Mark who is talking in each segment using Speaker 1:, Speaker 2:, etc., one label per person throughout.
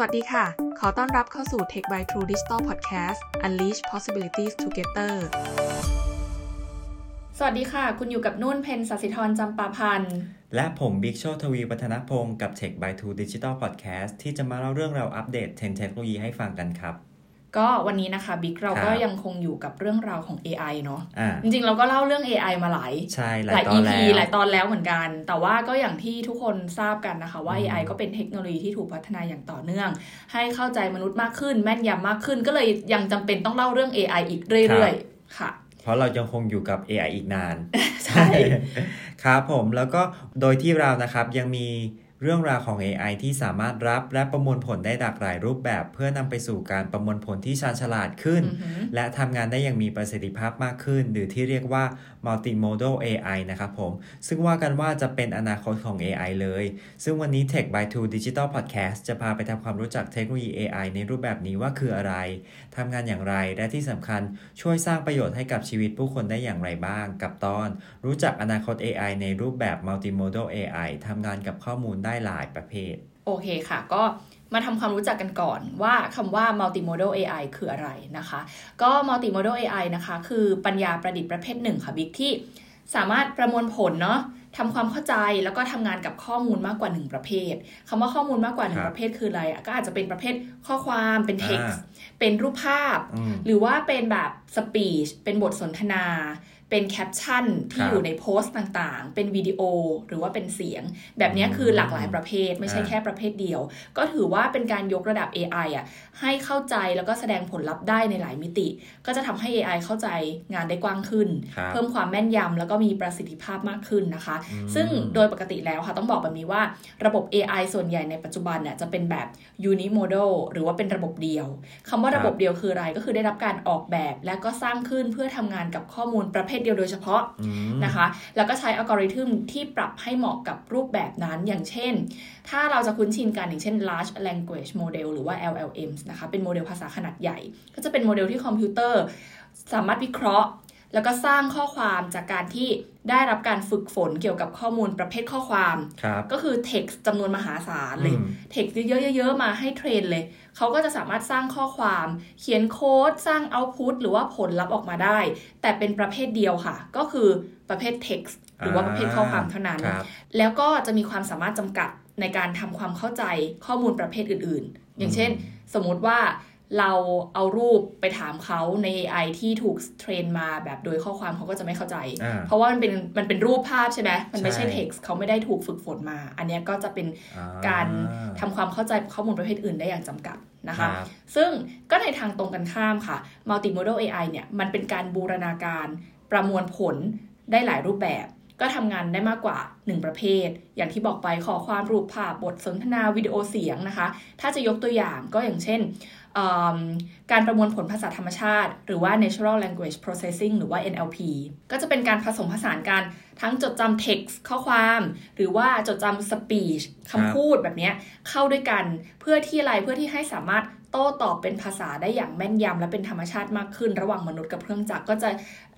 Speaker 1: สวัสดีค่ะ ขอต้อนรับเข้าสู่ Tech by True Digital Podcast Unleash Possibilities Together
Speaker 2: สวัสดีค่ะ คุณอยู่กับนุ่นเพนสัสิธรจำปาพันธ์
Speaker 3: และผมบิ๊กโชทวีวัฒนพงศ์กับ Tech by True Digital Podcast ที่จะมาเล่าเรื่องราวอัปเดตเทรนด์เทคโนโลยีให้ฟังกันครับ
Speaker 2: ก็วันนี้นะคะบิ๊กเราก็
Speaker 3: ครับ
Speaker 2: ยังคงอยู่กับเรื่องราวของ AI เนาะ
Speaker 3: อ่า
Speaker 2: จริงๆ เราก็เล่าเรื่อง AI มาหลาย
Speaker 3: ใช่ห
Speaker 2: ห
Speaker 3: ลา
Speaker 2: ลายย
Speaker 3: ตอน
Speaker 2: EP
Speaker 3: แล้ว
Speaker 2: หลายตอนแล้วเหมือนกัน แต่ว่าก็อย่างที่ทุกคนทราบกันนะคะ ว่า
Speaker 3: อืม
Speaker 2: AI ก็เป็นเทคโนโลยีที่ถูกพัฒนาอย่างต่อเนื่อง ให้เข้าใจมนุษย์มากขึ้น แม่นยำมากขึ้น ก็เลยยังจำเป็นต้องเล่าเรื่อง AI อีกเรื่อยๆ ค่ะ
Speaker 3: เพราะเรายังคงอยู่กับ AI อีกนาน
Speaker 2: ใช่
Speaker 3: ครับผมแล้วก็โดยที่เรานะครับยังมี เรื่องราวของ AI ที่สามารถรับและประมวลผลได้หลากหลายรูปแบบ เพื่อนำไปสู่การประมวลผลที่ชาญฉลาดขึ้น
Speaker 2: อือหือ
Speaker 3: และทำงานได้อย่างมีประสิทธิภาพมากขึ้น หรือที่เรียกว่า multimodal AI นะครับผม ซึ่งว่ากันว่าจะเป็นอนาคตของ AI เลย ซึ่งวันนี้ Tech by Two Digital Podcast จะพาไปทำความรู้จักเทคโนโลยี AI ในรูปแบบนี้ว่าคืออะไรทำงานอย่างไร และที่สำคัญช่วยสร้างประโยชน์ให้กับชีวิตผู้คนได้อย่างไรบ้าง กับตอน รู้จักอนาคต AI ในรูปแบบ multimodal AI ทำงานกับข้อมูลได้หลายประเภท
Speaker 2: โอเคค่ะ ก็มาทำความรู้จักกันก่อนว่าคำว่า multimodal AI คืออะไรนะคะ ก็ multimodal AI นะคะ คือปัญญาประดิษฐ์ประเภทหนึ่งค่ะบิ๊กที่สามารถประมวลผลเนาะทำความเข้าใจแล้วก็ทำงานกับข้อมูลมากกว่า 1 ประเภทคำว่าข้อมูลมากกว่า
Speaker 3: ครับ
Speaker 2: 1ประเภทคืออะไรอะก็อาจจะเป็นประเภทข้อความเป็น text
Speaker 3: อ่
Speaker 2: เป็นรูปภาพ
Speaker 3: อืม
Speaker 2: หรือว่าเป็นแบบ speech เป็นบทสนทนา เป็นแคปชั่นที่
Speaker 3: ครับ
Speaker 2: อยู่ในโพสต์ต่างๆ เป็นวิดีโอหรือว่าเป็นเสียง แบบเนี้ยคือหลากหลายประเภท ไม่ใช่
Speaker 3: อ่า
Speaker 2: แค่ประเภทเดียว ก็ถือว่าเป็นการยกระดับ AI อะให้เข้าใจแล้วก็แสดงผลลัพธ์ได้ในหลายมิติ ก็จะทำให้ AI เข้าใจงานได้กว้างขึ้น
Speaker 3: ครับ
Speaker 2: เพิ่มความแม่นยำแล้วก็มีประสิทธิภาพมากขึ้นนะคะ
Speaker 3: อืม
Speaker 2: ซึ่งโดยปกติแล้วค่ะต้องบอกแบบนี้ว่าระบบ AI ส่วนใหญ่ในปัจจุบันเนี่ยจะเป็นแบบ unimodal หรือว่าเป็นระบบเดียวคำว่าระบบเดียวคืออะไรก็คือได้รับการออกแบบ และก็สร้างขึ้นเพื่อทำงานกับข้อมูลประเภทเดียวโดยเฉพาะ
Speaker 3: อืม
Speaker 2: นะคะ แล้วก็ใช้อัลกอริทึมที่ปรับให้เหมาะกับรูปแบบนั้นอย่างเช่น ถ้าเราจะคุ้นชินกันอย่างเช่น large language model หรือว่า LLMs นะคะ เป็นโมเดลภาษาขนาดใหญ่ ก็จะเป็นโมเดลที่คอมพิวเตอร์สามารถวิเคราะห์ แล้วก็สร้างข้อความจากการที่ได้รับการฝึกฝนเกี่ยวกับข้อมูลประเภทข้อความ
Speaker 3: ครับ
Speaker 2: ก็คือ text จำนวนมหาศาลเลย
Speaker 3: อืม
Speaker 2: text เยอะๆเยอะๆ มาให้ train เลย เขาก็จะสามารถสร้างข้อความ เขียนโค้ด สร้าง output หรือว่าผลลัพธ์ออกมาได้ แต่เป็นประเภทเดียวค่ะ ก็คือประเภท text หรือว่าประเภทข้อความเท่านั้น
Speaker 3: ครับ
Speaker 2: แล้วก็จะมีความสามารถจำกัดในการทำความเข้าใจข้อมูลประเภทอื่นๆ อย่างเช่น สมมุติว่า เราเอารูปไปถามเขาใน AI ที่ถูกเทรนมาแบบโดยข้อความเขาก็จะไม่เข้าใจ
Speaker 3: อ่า
Speaker 2: เพราะว่ามันเป็นมันเป็นรูปภาพใช่ไหมมันไม่ใช่
Speaker 3: ใช่
Speaker 2: text เขาไม่ได้ถูกฝึกฝนมา อันเนี้ยก็จะเป็น
Speaker 3: อ่
Speaker 2: การทำความเข้าใจข้อมูลประเภทอื่นได้อย่างจำกัดนะ
Speaker 3: ครั
Speaker 2: คะ
Speaker 3: บ
Speaker 2: ซึ่งก็ในทางตรงกันข้ามค่ะ multimodal AI เนี่ยมันเป็นการบูรณาการประมวลผลได้หลายรูปแบบก็ทำงานได้มากกว่า 1 ประเภท อย่างที่บอกไปขอความรูปภาพบทสนทนาวิดีโอเสียงนะคะ ถ้าจะยกตัวอย่างก็อย่างเช่นอืม การประมวลผลภาษาธรรมชาติ หรือว่า natural language processing หรือว่า NLP ก็จะเป็นการผสมผสานกันทั้งจดจำ text ข้อความ หรือว่าจดจำ speech คำพูดแบบเนี้ยเข้าด้วยกันเพื่อที่อะไรเพื่อที่ให้สามารถโต้ตอบเป็นภาษาได้อย่างแม่นยำและเป็นธรรมชาติมากขึ้น ระหว่างมนุษย์กับเครื่องจักรก็จะ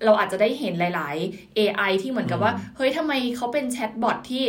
Speaker 2: เราอาจจะได้เห็นหลาย ๆ AI ที่เหมือนกับว่า เฮ้ยทำไมเขาเป็นแชทบอทที่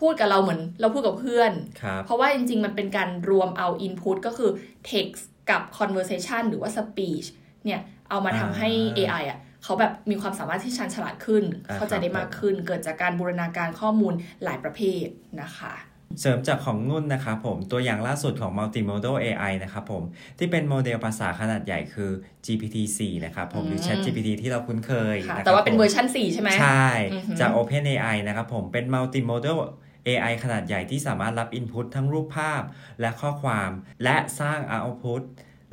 Speaker 2: พูดกับเราเหมือนเราพูดกับเพื่อน
Speaker 3: ครับ
Speaker 2: เพราะว่าจริง ๆ มันเป็นการรวมเอา input ก็คือ text กับ conversation หรือว่า speech เนี่ยเอามาทำให้
Speaker 3: อ่า
Speaker 2: AI อะเขาแบบมีความสามารถที่ชันฉลาดขึ้น
Speaker 3: อ่า
Speaker 2: เข้าใจได้
Speaker 3: ครับ
Speaker 2: มากขึ้น เกิดจากการบูรณาการข้อมูลหลายประเภทนะคะ
Speaker 3: เสริมจากของนุ่นนะครับผม ตัวอย่างล่าสุดของ multimodal AI นะครับผม ที่เป็นโมเดลภาษาขนาดใหญ่คือ GPT-4 นะครับผม หรือ
Speaker 2: อืม
Speaker 3: Chat GPT ที่เราคุ้นเคย
Speaker 2: ค่ะ
Speaker 3: นะครับ
Speaker 2: แต่ว่าเป็น
Speaker 3: ผม
Speaker 2: เวอร์ชัน4 ใช่ไหม
Speaker 3: ใช่
Speaker 2: อือหือ
Speaker 3: จาก OpenAI นะครับผม เป็น multimodal AI ขนาดใหญ่ที่สามารถรับ input ทั้งรูปภาพและข้อความ และสร้าง output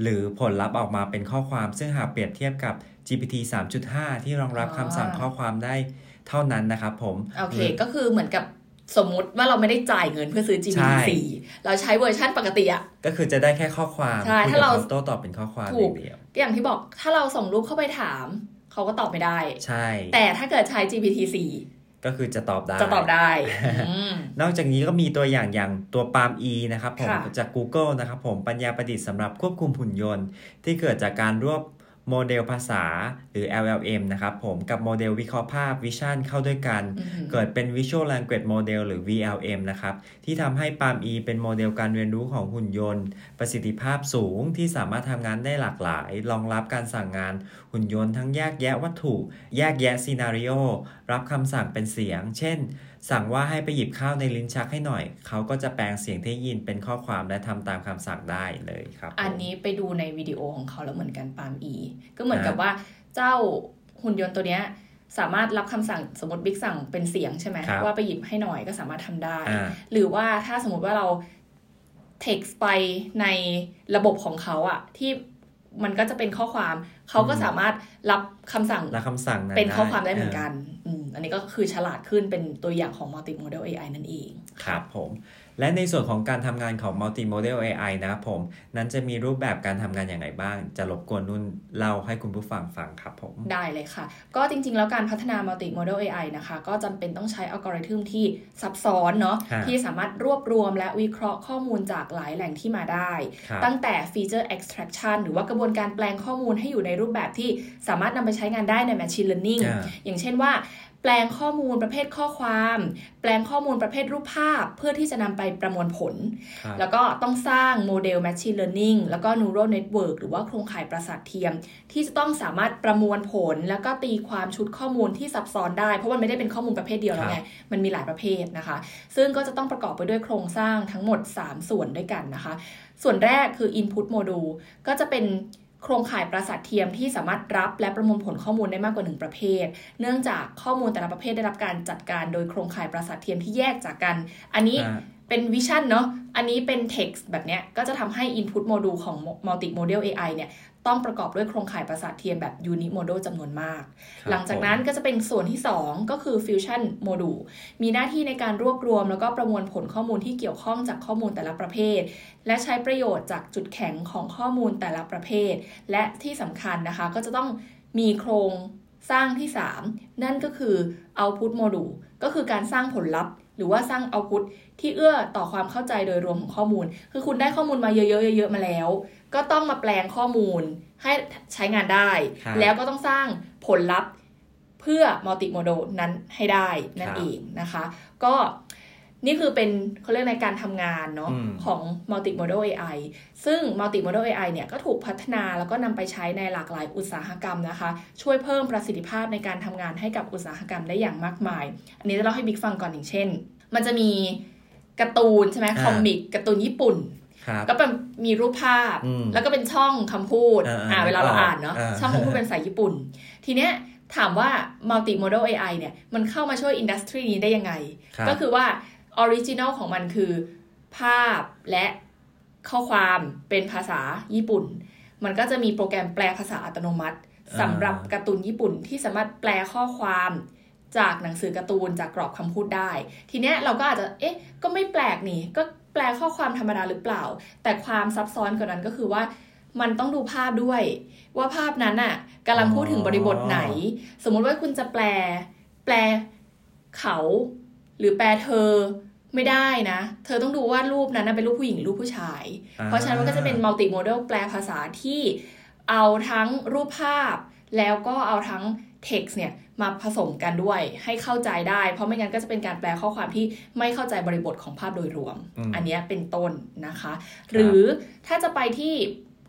Speaker 3: หรือผลลัพธ์ออกมาเป็นข้อความ ซึ่งหากเปรียบเทียบกับ GPT 3.5 ที่รองรับคำสั่งข้อความได้เท่านั้นนะครับผม
Speaker 2: โอเค ก็คือเหมือนกับสมมุติว่าเราไม่ได้จ่ายเงินเพื่อซื้อ
Speaker 3: ใช่
Speaker 2: GPT 4เราใช้เวอร์ชันปกติอะ
Speaker 3: ก็คือจะได้แค่ข้อความ
Speaker 2: ใช่
Speaker 3: คุย
Speaker 2: ถ้า
Speaker 3: กับ
Speaker 2: เรา
Speaker 3: โต้ตอบเป็นข้อความ
Speaker 2: ถูก
Speaker 3: อย่างเดียว
Speaker 2: อย่างที่บอกถ้าเราส่งรูปเข้าไปถาม เขาก็ตอบไม่ได้
Speaker 3: ใช่
Speaker 2: แต่ถ้าเกิดใช้ GPT
Speaker 3: ก็คือจะตอบได้
Speaker 2: 4จะตอบได้อืม
Speaker 3: นอกจากนี้ก็มีตัวอย่างอย่างตัว Palm E นะครับผม
Speaker 2: ค่ะ
Speaker 3: จาก Google นะครับผมปัญญาประดิษฐ์สำหรับควบคุมหุ่นยนต์ ที่เกิดจากการรวบ โมเดลภาษาหรือ LLM นะครับผมกับโมเดลวิเคราะห์ภาพ Vision เข้าด้วยกัน
Speaker 2: อือหือ
Speaker 3: เกิดเป็น Visual Language Model หรือ VLM นะครับ ที่ทำให้ PaLM-E เป็นโมเดลการเรียนรู้ของหุ่นยนต์ ประสิทธิภาพสูงที่สามารถทำงานได้หลากหลาย รองรับการสั่งงานหุ่นยนต์ทั้งแยกแยะวัตถุ แยกแยะ scenario รับคำสั่งเป็นเสียง เช่น สั่งว่าให้ไปหยิบข้าวในลิ้นชักให้หน่อย เขาก็จะแปลงเสียงที่ยินเป็นข้อความและทำตามคำสั่งได้เลยครับ
Speaker 2: อันนี้ไปดูในวิดีโอของเขาแล้วเหมือนกัน PaLM-E ก็เหมือนกับว่าเจ้าหุ่นยนต์ตัวเนี้ยสามารถรับคำสั่งสมมติบิ๊กสั่งเป็นเสียงใช่ไหม
Speaker 3: ครับ
Speaker 2: ว่าไปหยิบให้หน่อยก็สามารถทำได้
Speaker 3: อ่า
Speaker 2: หรือว่าถ้าสมมติว่าเรา text ไปในระบบของเขาอะที่มันก็จะเป็นข้อความ เขาก็สามารถรับคำสั่ง
Speaker 3: และคำสั่งนั้น
Speaker 2: เป็นข้อความได้เหมือนกัน อันนี้ก็คือฉลาดขึ้นเป็นตัวอย่างของ multi model AI นั่นเอง
Speaker 3: ครับผม และในส่วนของการทำงานของ multimodal AI นะครับผม นั้นจะมีรูปแบบการทำงานอย่างไรบ้าง จะรบกวนนุ่นเล่าให้คุณผู้ฟังฟังครับผม
Speaker 2: ได้เลยค่ะ ก็จริงๆ แล้วการพัฒนา multimodal AI นะคะ ก็จำเป็นต้องใช้อัลกอริทึมที่ซับซ้อนเนาะ
Speaker 3: ฮะ
Speaker 2: ที่สามารถรวบรวมและวิเคราะห์ข้อมูลจากหลายแหล่งที่มาได้
Speaker 3: ครับ
Speaker 2: ตั้งแต่ feature extraction หรือว่ากระบวนการแปลงข้อมูลให้อยู่ในรูปแบบที่สามารถนำไปใช้งานได้ใน machine learning
Speaker 3: อ่า
Speaker 2: อย่างเช่นว่าแปลงข้อมูลประเภทข้อความแป ลงข้อมูลประเภทรูปภาพ เพื่อที่จะนำไปประมวลผล
Speaker 3: ครับ
Speaker 2: แล้วก็ต้องสร้างโมเดล Machine Learning แล้วก็ Neural Network หรือว่าโครงข่ายประสาทเทียม ที่จะต้องสามารถประมวลผล แล้วก็ตีความชุดข้อมูลที่ซับซ้อนได้ เพราะมันไม่ได้เป็นข้อมูลประเภทเดียวแล้วไง มันมีหลายประเภทนะคะ ซึ่งก็จะต้องประกอบไปด้วยโครงสร้างทั้งหมด 3 ส่วนด้วยกันนะคะ ส่วนแรกคือ Input Module ก็จะเป็น โครงข่ายประสาทเทียมที่สามารถรับและประมวลผลข้อมูลได้มากกว่า 1 ประเภท เนื่องจากข้อมูลแต่ละประเภทได้รับการจัดการโดยโครงข่ายประสาทเทียมที่แยกจากกัน อันนี้
Speaker 3: อ่า
Speaker 2: เป็นวิชั่นเนาะ อันนี้เป็น text แบบเนี้ย ก็จะทำให้ input module ของ multimodal AI เนี่ย ต้องประกอบด้วยโครงข่ายประสาทเทียมแบบ unimodal จำนวนมาก
Speaker 3: ครับ
Speaker 2: หลังจากนั้นก็จะเป็นส่วนที่ 2 ก็คือ fusion module มีหน้าที่ในการรวบรวม แล้วก็ประมวลผลข้อมูลที่เกี่ยวข้องจากข้อมูลแต่ละประเภท และใช้ประโยชน์จากจุดแข็งของข้อมูลแต่ละประเภท และที่สำคัญนะคะก็จะต้องมีโครงสร้างที่ 3 นั่นก็คือ output module ก็คือการสร้างผลลัพธ์ หรือว่าสร้าง output ที่เอื้อต่อความเข้าใจโดยรวมของข้อมูล คือคุณได้ข้อมูลมาเยอะๆเยอะๆมาแล้ว ก็ต้องมาแปลงข้อมูลให้ใช้งานได้
Speaker 3: ครับ
Speaker 2: แล้วก็ต้องสร้างผลลัพธ์เพื่อ multimodal นั้นให้ได้นั่น
Speaker 3: ครับ
Speaker 2: เองนะคะ ก็ นี่คือเป็นเขาเรียกในการทำงานเนาะ
Speaker 3: อืม
Speaker 2: ของ multimodal AI ซึ่ง multimodal AI เนี่ยก็ถูกพัฒนาแล้วก็นำไปใช้ในหลากหลายอุตสาหกรรมนะคะ ช่วยเพิ่มประสิทธิภาพในการทำงานให้กับอุตสาหกรรมได้อย่างมากมาย อันนี้จะเล่าให้บิ๊กฟังก่อนอย่างเช่น มันจะมีการ์ตูนใช่ไหม
Speaker 3: อ่า
Speaker 2: comic การ์ตูนญี่ปุ่น
Speaker 3: ครับ
Speaker 2: ก็เป็นมีรูปภาพ
Speaker 3: อืม
Speaker 2: แล้วก็เป็นช่องคำพูด
Speaker 3: อ่าๆ
Speaker 2: อ่าเวลาเรา
Speaker 3: อ่า
Speaker 2: อ่านเนาะ
Speaker 3: อ่า
Speaker 2: ช่องคำพูดเป็นภาษาญี่ปุ่น ทีเนี้ยถามว่า multimodal AI เนี่ยมันเข้ามาช่วย industry นี้ได้ยังไง
Speaker 3: ครับ
Speaker 2: ก็คือว่า original ของมันคือ ภาพและข้อความเป็นภาษาญี่ปุ่น มันก็จะมีโปรแกรมแปลภาษาอัตโนมัติสำหรับการ์ตูนญี่ปุ่นที่สามารถแปลข้อความจากหนังสือการ์ตูนจากกรอบคำพูดได้ ทีเนี้ยเราก็อาจจะ เอ๊ะ ก็ไม่แปลกนี่ ก็แปลข้อความธรรมดาหรือเปล่า แต่ความซับซ้อนกว่านั้นก็คือว่า มันต้องดูภาพด้วย ว่าภาพนั้นน่ะกำลังพูดถึงบริบทไหน สมมุติว่าคุณจะแปล แปลเขา หรือแปลเธอไม่ได้นะ เธอต้องดูว่ารูปนั้นนะเป็นรูปผู้หญิงหรือรูปผู้ชาย
Speaker 3: อ่า
Speaker 2: เพราะฉะนั้นมันก็จะเป็น multimodal แปลภาษาที่เอาทั้งรูปภาพ แล้วก็เอาทั้ง text เนี่ยมาผสมกันด้วยให้เข้าใจได้ เพราะไม่งั้นก็จะเป็นการแปลข้อความที่ไม่เข้าใจบริบทของภาพโดยรวม
Speaker 3: อืม
Speaker 2: อันเนี้ยเป็นต้นนะคะ หรือถ้าจะไปที่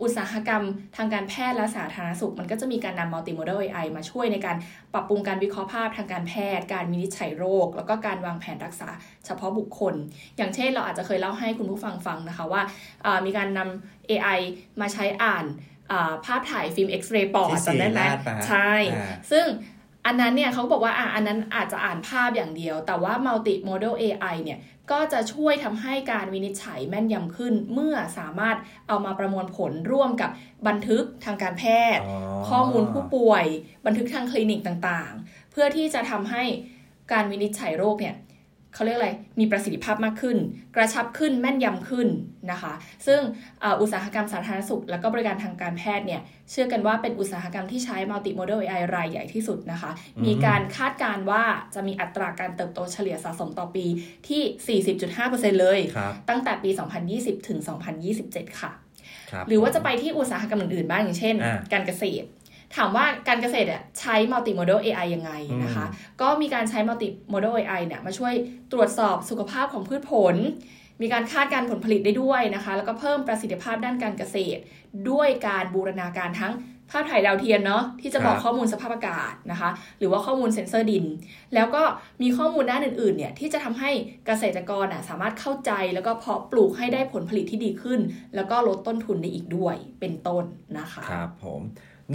Speaker 2: อุตสาหกรรมทางการแพทย์และสาธารณสุข มันก็จะมีการนำ multimodal AI มาช่วยในการปรับปรุงการวิเคราะห์ภาพทางการแพทย์ การวินิจฉัยโรค แล้วก็การวางแผนรักษาเฉพาะบุคคล อย่างเช่นเราอาจจะเคยเล่าให้คุณผู้ฟังฟังนะคะว่าอ่ามีการนำ AI มาใช้อ่านอ่าภาพถ่ายฟิล์มเอ็กซเรย์ปอด
Speaker 3: ที่
Speaker 2: จำได้ไหม
Speaker 3: ศิริราชปะ
Speaker 2: ใช่
Speaker 3: อ่า
Speaker 2: ซึ่งอันนั้นเนี่ยเขาบอกว่าอะอันนั้นอาจจะอ่านภาพอย่างเดียว แต่ว่า multi model AI เนี่ย ก็จะช่วยทำให้การวินิจฉัยแม่นยำขึ้น เมื่อสามารถเอามาประมวลผลร่วมกับบันทึกทางการแพทย์
Speaker 3: อ๋อ
Speaker 2: ข้อมูลผู้ป่วย บันทึกทางคลินิกต่างๆ เพื่อที่จะทำให้การวินิจฉัยโรคเนี่ย เขาเรียกอะไร มีประสิทธิภาพมากขึ้น กระชับขึ้นแม่นยำขึ้นนะคะ ซึ่งเอ่ออุตสาหกรรมสาธารณสุข และก็บริการทางการแพทย์เนี่ย เชื่อกันว่าเป็นอุตสาหกรรมที่ใช้ multimodal AI รายใหญ่ที่สุดนะคะ
Speaker 3: อืม
Speaker 2: มีการคาดการณ์ว่าจะมีอัตราการเติบโตเฉลี่ยสะสมต่อปีที่ 40.5%เลย
Speaker 3: ครับ
Speaker 2: ตั้งแต่ปี 2020 ถึง 2027 ค่ะ
Speaker 3: ครับ
Speaker 2: หรือว่าจะไปที่อุตสาหกรรมอื่นๆบ้างอย่างเช่น
Speaker 3: อ่า
Speaker 2: การเกษตร ถามว่าการเกษตรใช้ multimodal AI ยังไงนะคะ ก็มีการใช้ multimodal AI เนี่ยมาช่วยตรวจสอบสุขภาพของพืชผล มีการคาดการผลผลิตได้ด้วยนะคะ แล้วก็เพิ่มประสิทธิภาพด้านการเกษตร ด้วยการบูรณาการทั้งภาพถ่ายดาวเทียมเนาะที่จะบอกข้อมูลสภาพอากาศนะคะ หรือว่าข้อมูลเซ็นเซอร์ดิน แล้วก็มีข้อมูลด้านอื่นๆเนี่ยที่จะทำให้เกษตรกรอะสามารถเข้าใจแล้วก็เพาะปลูกให้ได้ผลผลิตที่ดีขึ้น แล้วก็ลดต้นทุนได้อีกด้วยเป็นต้นนะคะ
Speaker 3: ครับผม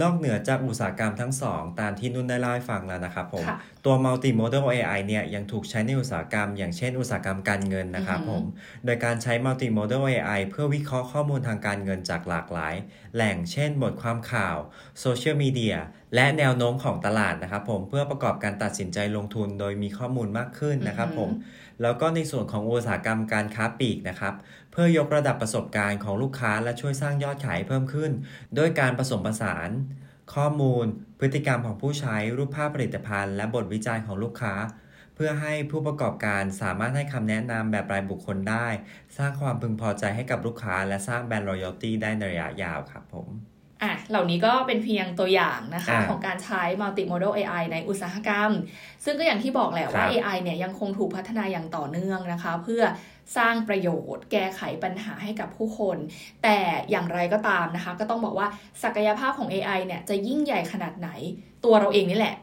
Speaker 3: นอกเหนือจากอุตสาหกรรมทั้งสองตามที่นุ่นได้เล่าให้ฟังแล้วนะครับผม
Speaker 2: ค่ะ
Speaker 3: ตัว multimodal AI เนี่ยยังถูกใช้ในอุตสาหกรรม อย่างเช่นอุตสาหกรรมการเงินนะครับ
Speaker 2: อือฮึ
Speaker 3: ผม โดยการใช้ multimodal AI เพื่อวิเคราะห์ข้อมูลทางการเงินจากหลากหลาย แหล่งเช่นบทความข่าวโซเชียลมีเดียและแนวโน้มของตลาดนะครับผมเพื่อประกอบการตัดสินใจลงทุนโดยมีข้อมูลมากขึ้นนะครับผมแล้วก็ในส่วนของอุตสาหกรรมการค้าปลีกนะครับ เพื่อยกระดับประสบการณ์ของลูกค้าและช่วยสร้างยอดขายให้เพิ่มขึ้นด้วยการผสมผสาน ข้อมูล พฤติกรรมของผู้ใช้รูปภาพผลิตภัณฑ์ และบทวิจัยของลูกค้า เพื่อให้ผู้ประกอบการสามารถให้คำแนะนำแบบรายบุคคลได้ สร้างความพึงพอใจให้กับลูกค้า และสร้างแบรนด์ loyalty ได้ในระยะยาวครับผม
Speaker 2: อะ เหล่านี้ก็เป็นเพียงตัวอย่างนะคะ
Speaker 3: อ่า
Speaker 2: ของการใช้ multimodal AI ในอุตสาหกรรม ซึ่งก็อย่างที่บอกแหละว่า
Speaker 3: ครับ
Speaker 2: AI เนี่ยยังคงถูกพัฒนาอย่างต่อเนื่องนะคะ เพื่อ สร้างประโยชน์ แก้ไขปัญหาให้กับผู้คน แต่อย่างไรก็ตามนะคะ ก็ต้องบอกว่าศักยภาพของ AI เนี่ยจะยิ่งใหญ่ขนาดไหน ตัวเราเองนี่แหละ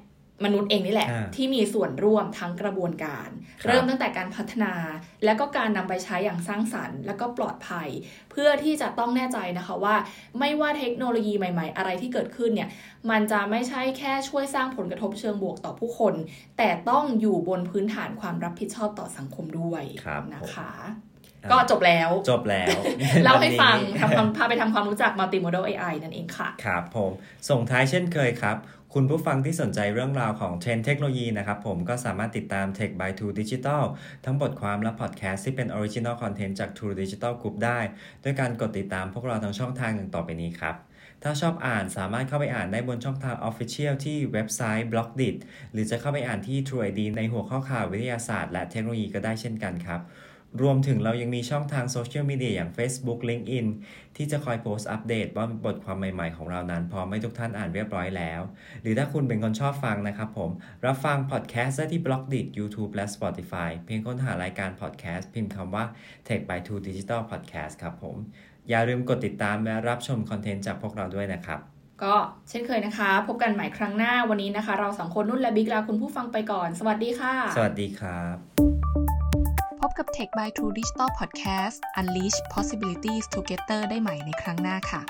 Speaker 2: มนุษย์เองนี่แหละ
Speaker 3: อ่า
Speaker 2: ที่มีส่วนร่วมทั้งกระบวนการ
Speaker 3: ครับ
Speaker 2: เริ่มตั้งแต่การพัฒนา และก็การนำไปใช้อย่างสร้างสรรค์ และก็ปลอดภัย เพื่อที่จะต้องแน่ใจนะคะว่า ไม่ว่าเทคโนโลยีใหม่ ๆ อะไรที่เกิดขึ้นเนี่ยมันจะไม่ใช่แค่ช่วยสร้างผลกระทบเชิงบวกต่อผู้คน แต่ต้องอยู่บนพื้นฐานความรับผิดชอบต่อสังคมด้วย
Speaker 3: ครับ
Speaker 2: นะคะ
Speaker 3: ผม
Speaker 2: ก็จบแล้ว
Speaker 3: จบแล้ว
Speaker 2: เล่าให้ฟัง
Speaker 3: วันนี้
Speaker 2: ทำความพาไปทำความรู้จัก multimodal AI นั่นเองค่ะ
Speaker 3: ครับผมส่งท้ายเช่นเคยครับ คุณผู้ฟังที่สนใจเรื่องราวของเทรนด์เทคโนโลยีนะครับ ผมก็สามารถติดตาม Tech by True Digital ทั้งบทความและพอดแคสต์ที่เป็น Original Content จาก True Digital Group ได้ ด้วยการกดติดตามพวกเราทางช่องทางหนึ่งต่อไปนี้ครับ ถ้าชอบอ่านสามารถเข้าไปอ่านได้บนช่องทาง Official ที่เว็บไซต์ Blockdit หรือจะเข้าไปอ่านที่ True ID ในหัวข้อข่าววิทยาศาสตร์และเทคโนโลยีก็ได้เช่นกันครับ รวมถึงเรายังมีช่องทางโซเชียลมีเดียอย่าง Facebook LinkedIn ที่จะคอยโพสต์อัปเดตว่าบทความใหม่ๆของเรานั้น พร้อมให้ทุกท่านอ่านเรียบร้อยแล้ว หรือถ้าคุณเป็นคนชอบฟังนะครับผม รับฟังพอดแคสต์ได้ที่ b l o g d i t YouTube และ Spotify เพียงค้นหารายการพอดแคสต์พิมพ์คำว่า Tech by Two Digital Podcast ครับผม อย่าลืมกดติดตามและรับชมคอนเทนต์จากพวกเราด้วยนะครับ
Speaker 2: ก็เช่นเคยนะคะ พบกันใหม่ครั้งหน้าวันนี้นะคะ เราสองคนนุ่นและบิ๊กลาคุณผู้ฟังไปก่อน สวัสดีค่ะ
Speaker 3: สวัสดีครับ
Speaker 1: พ บกับ Tech by True Digital Podcast Unleash Possibilities Together ได้ใหม่ในครั้งหน้าค่ะ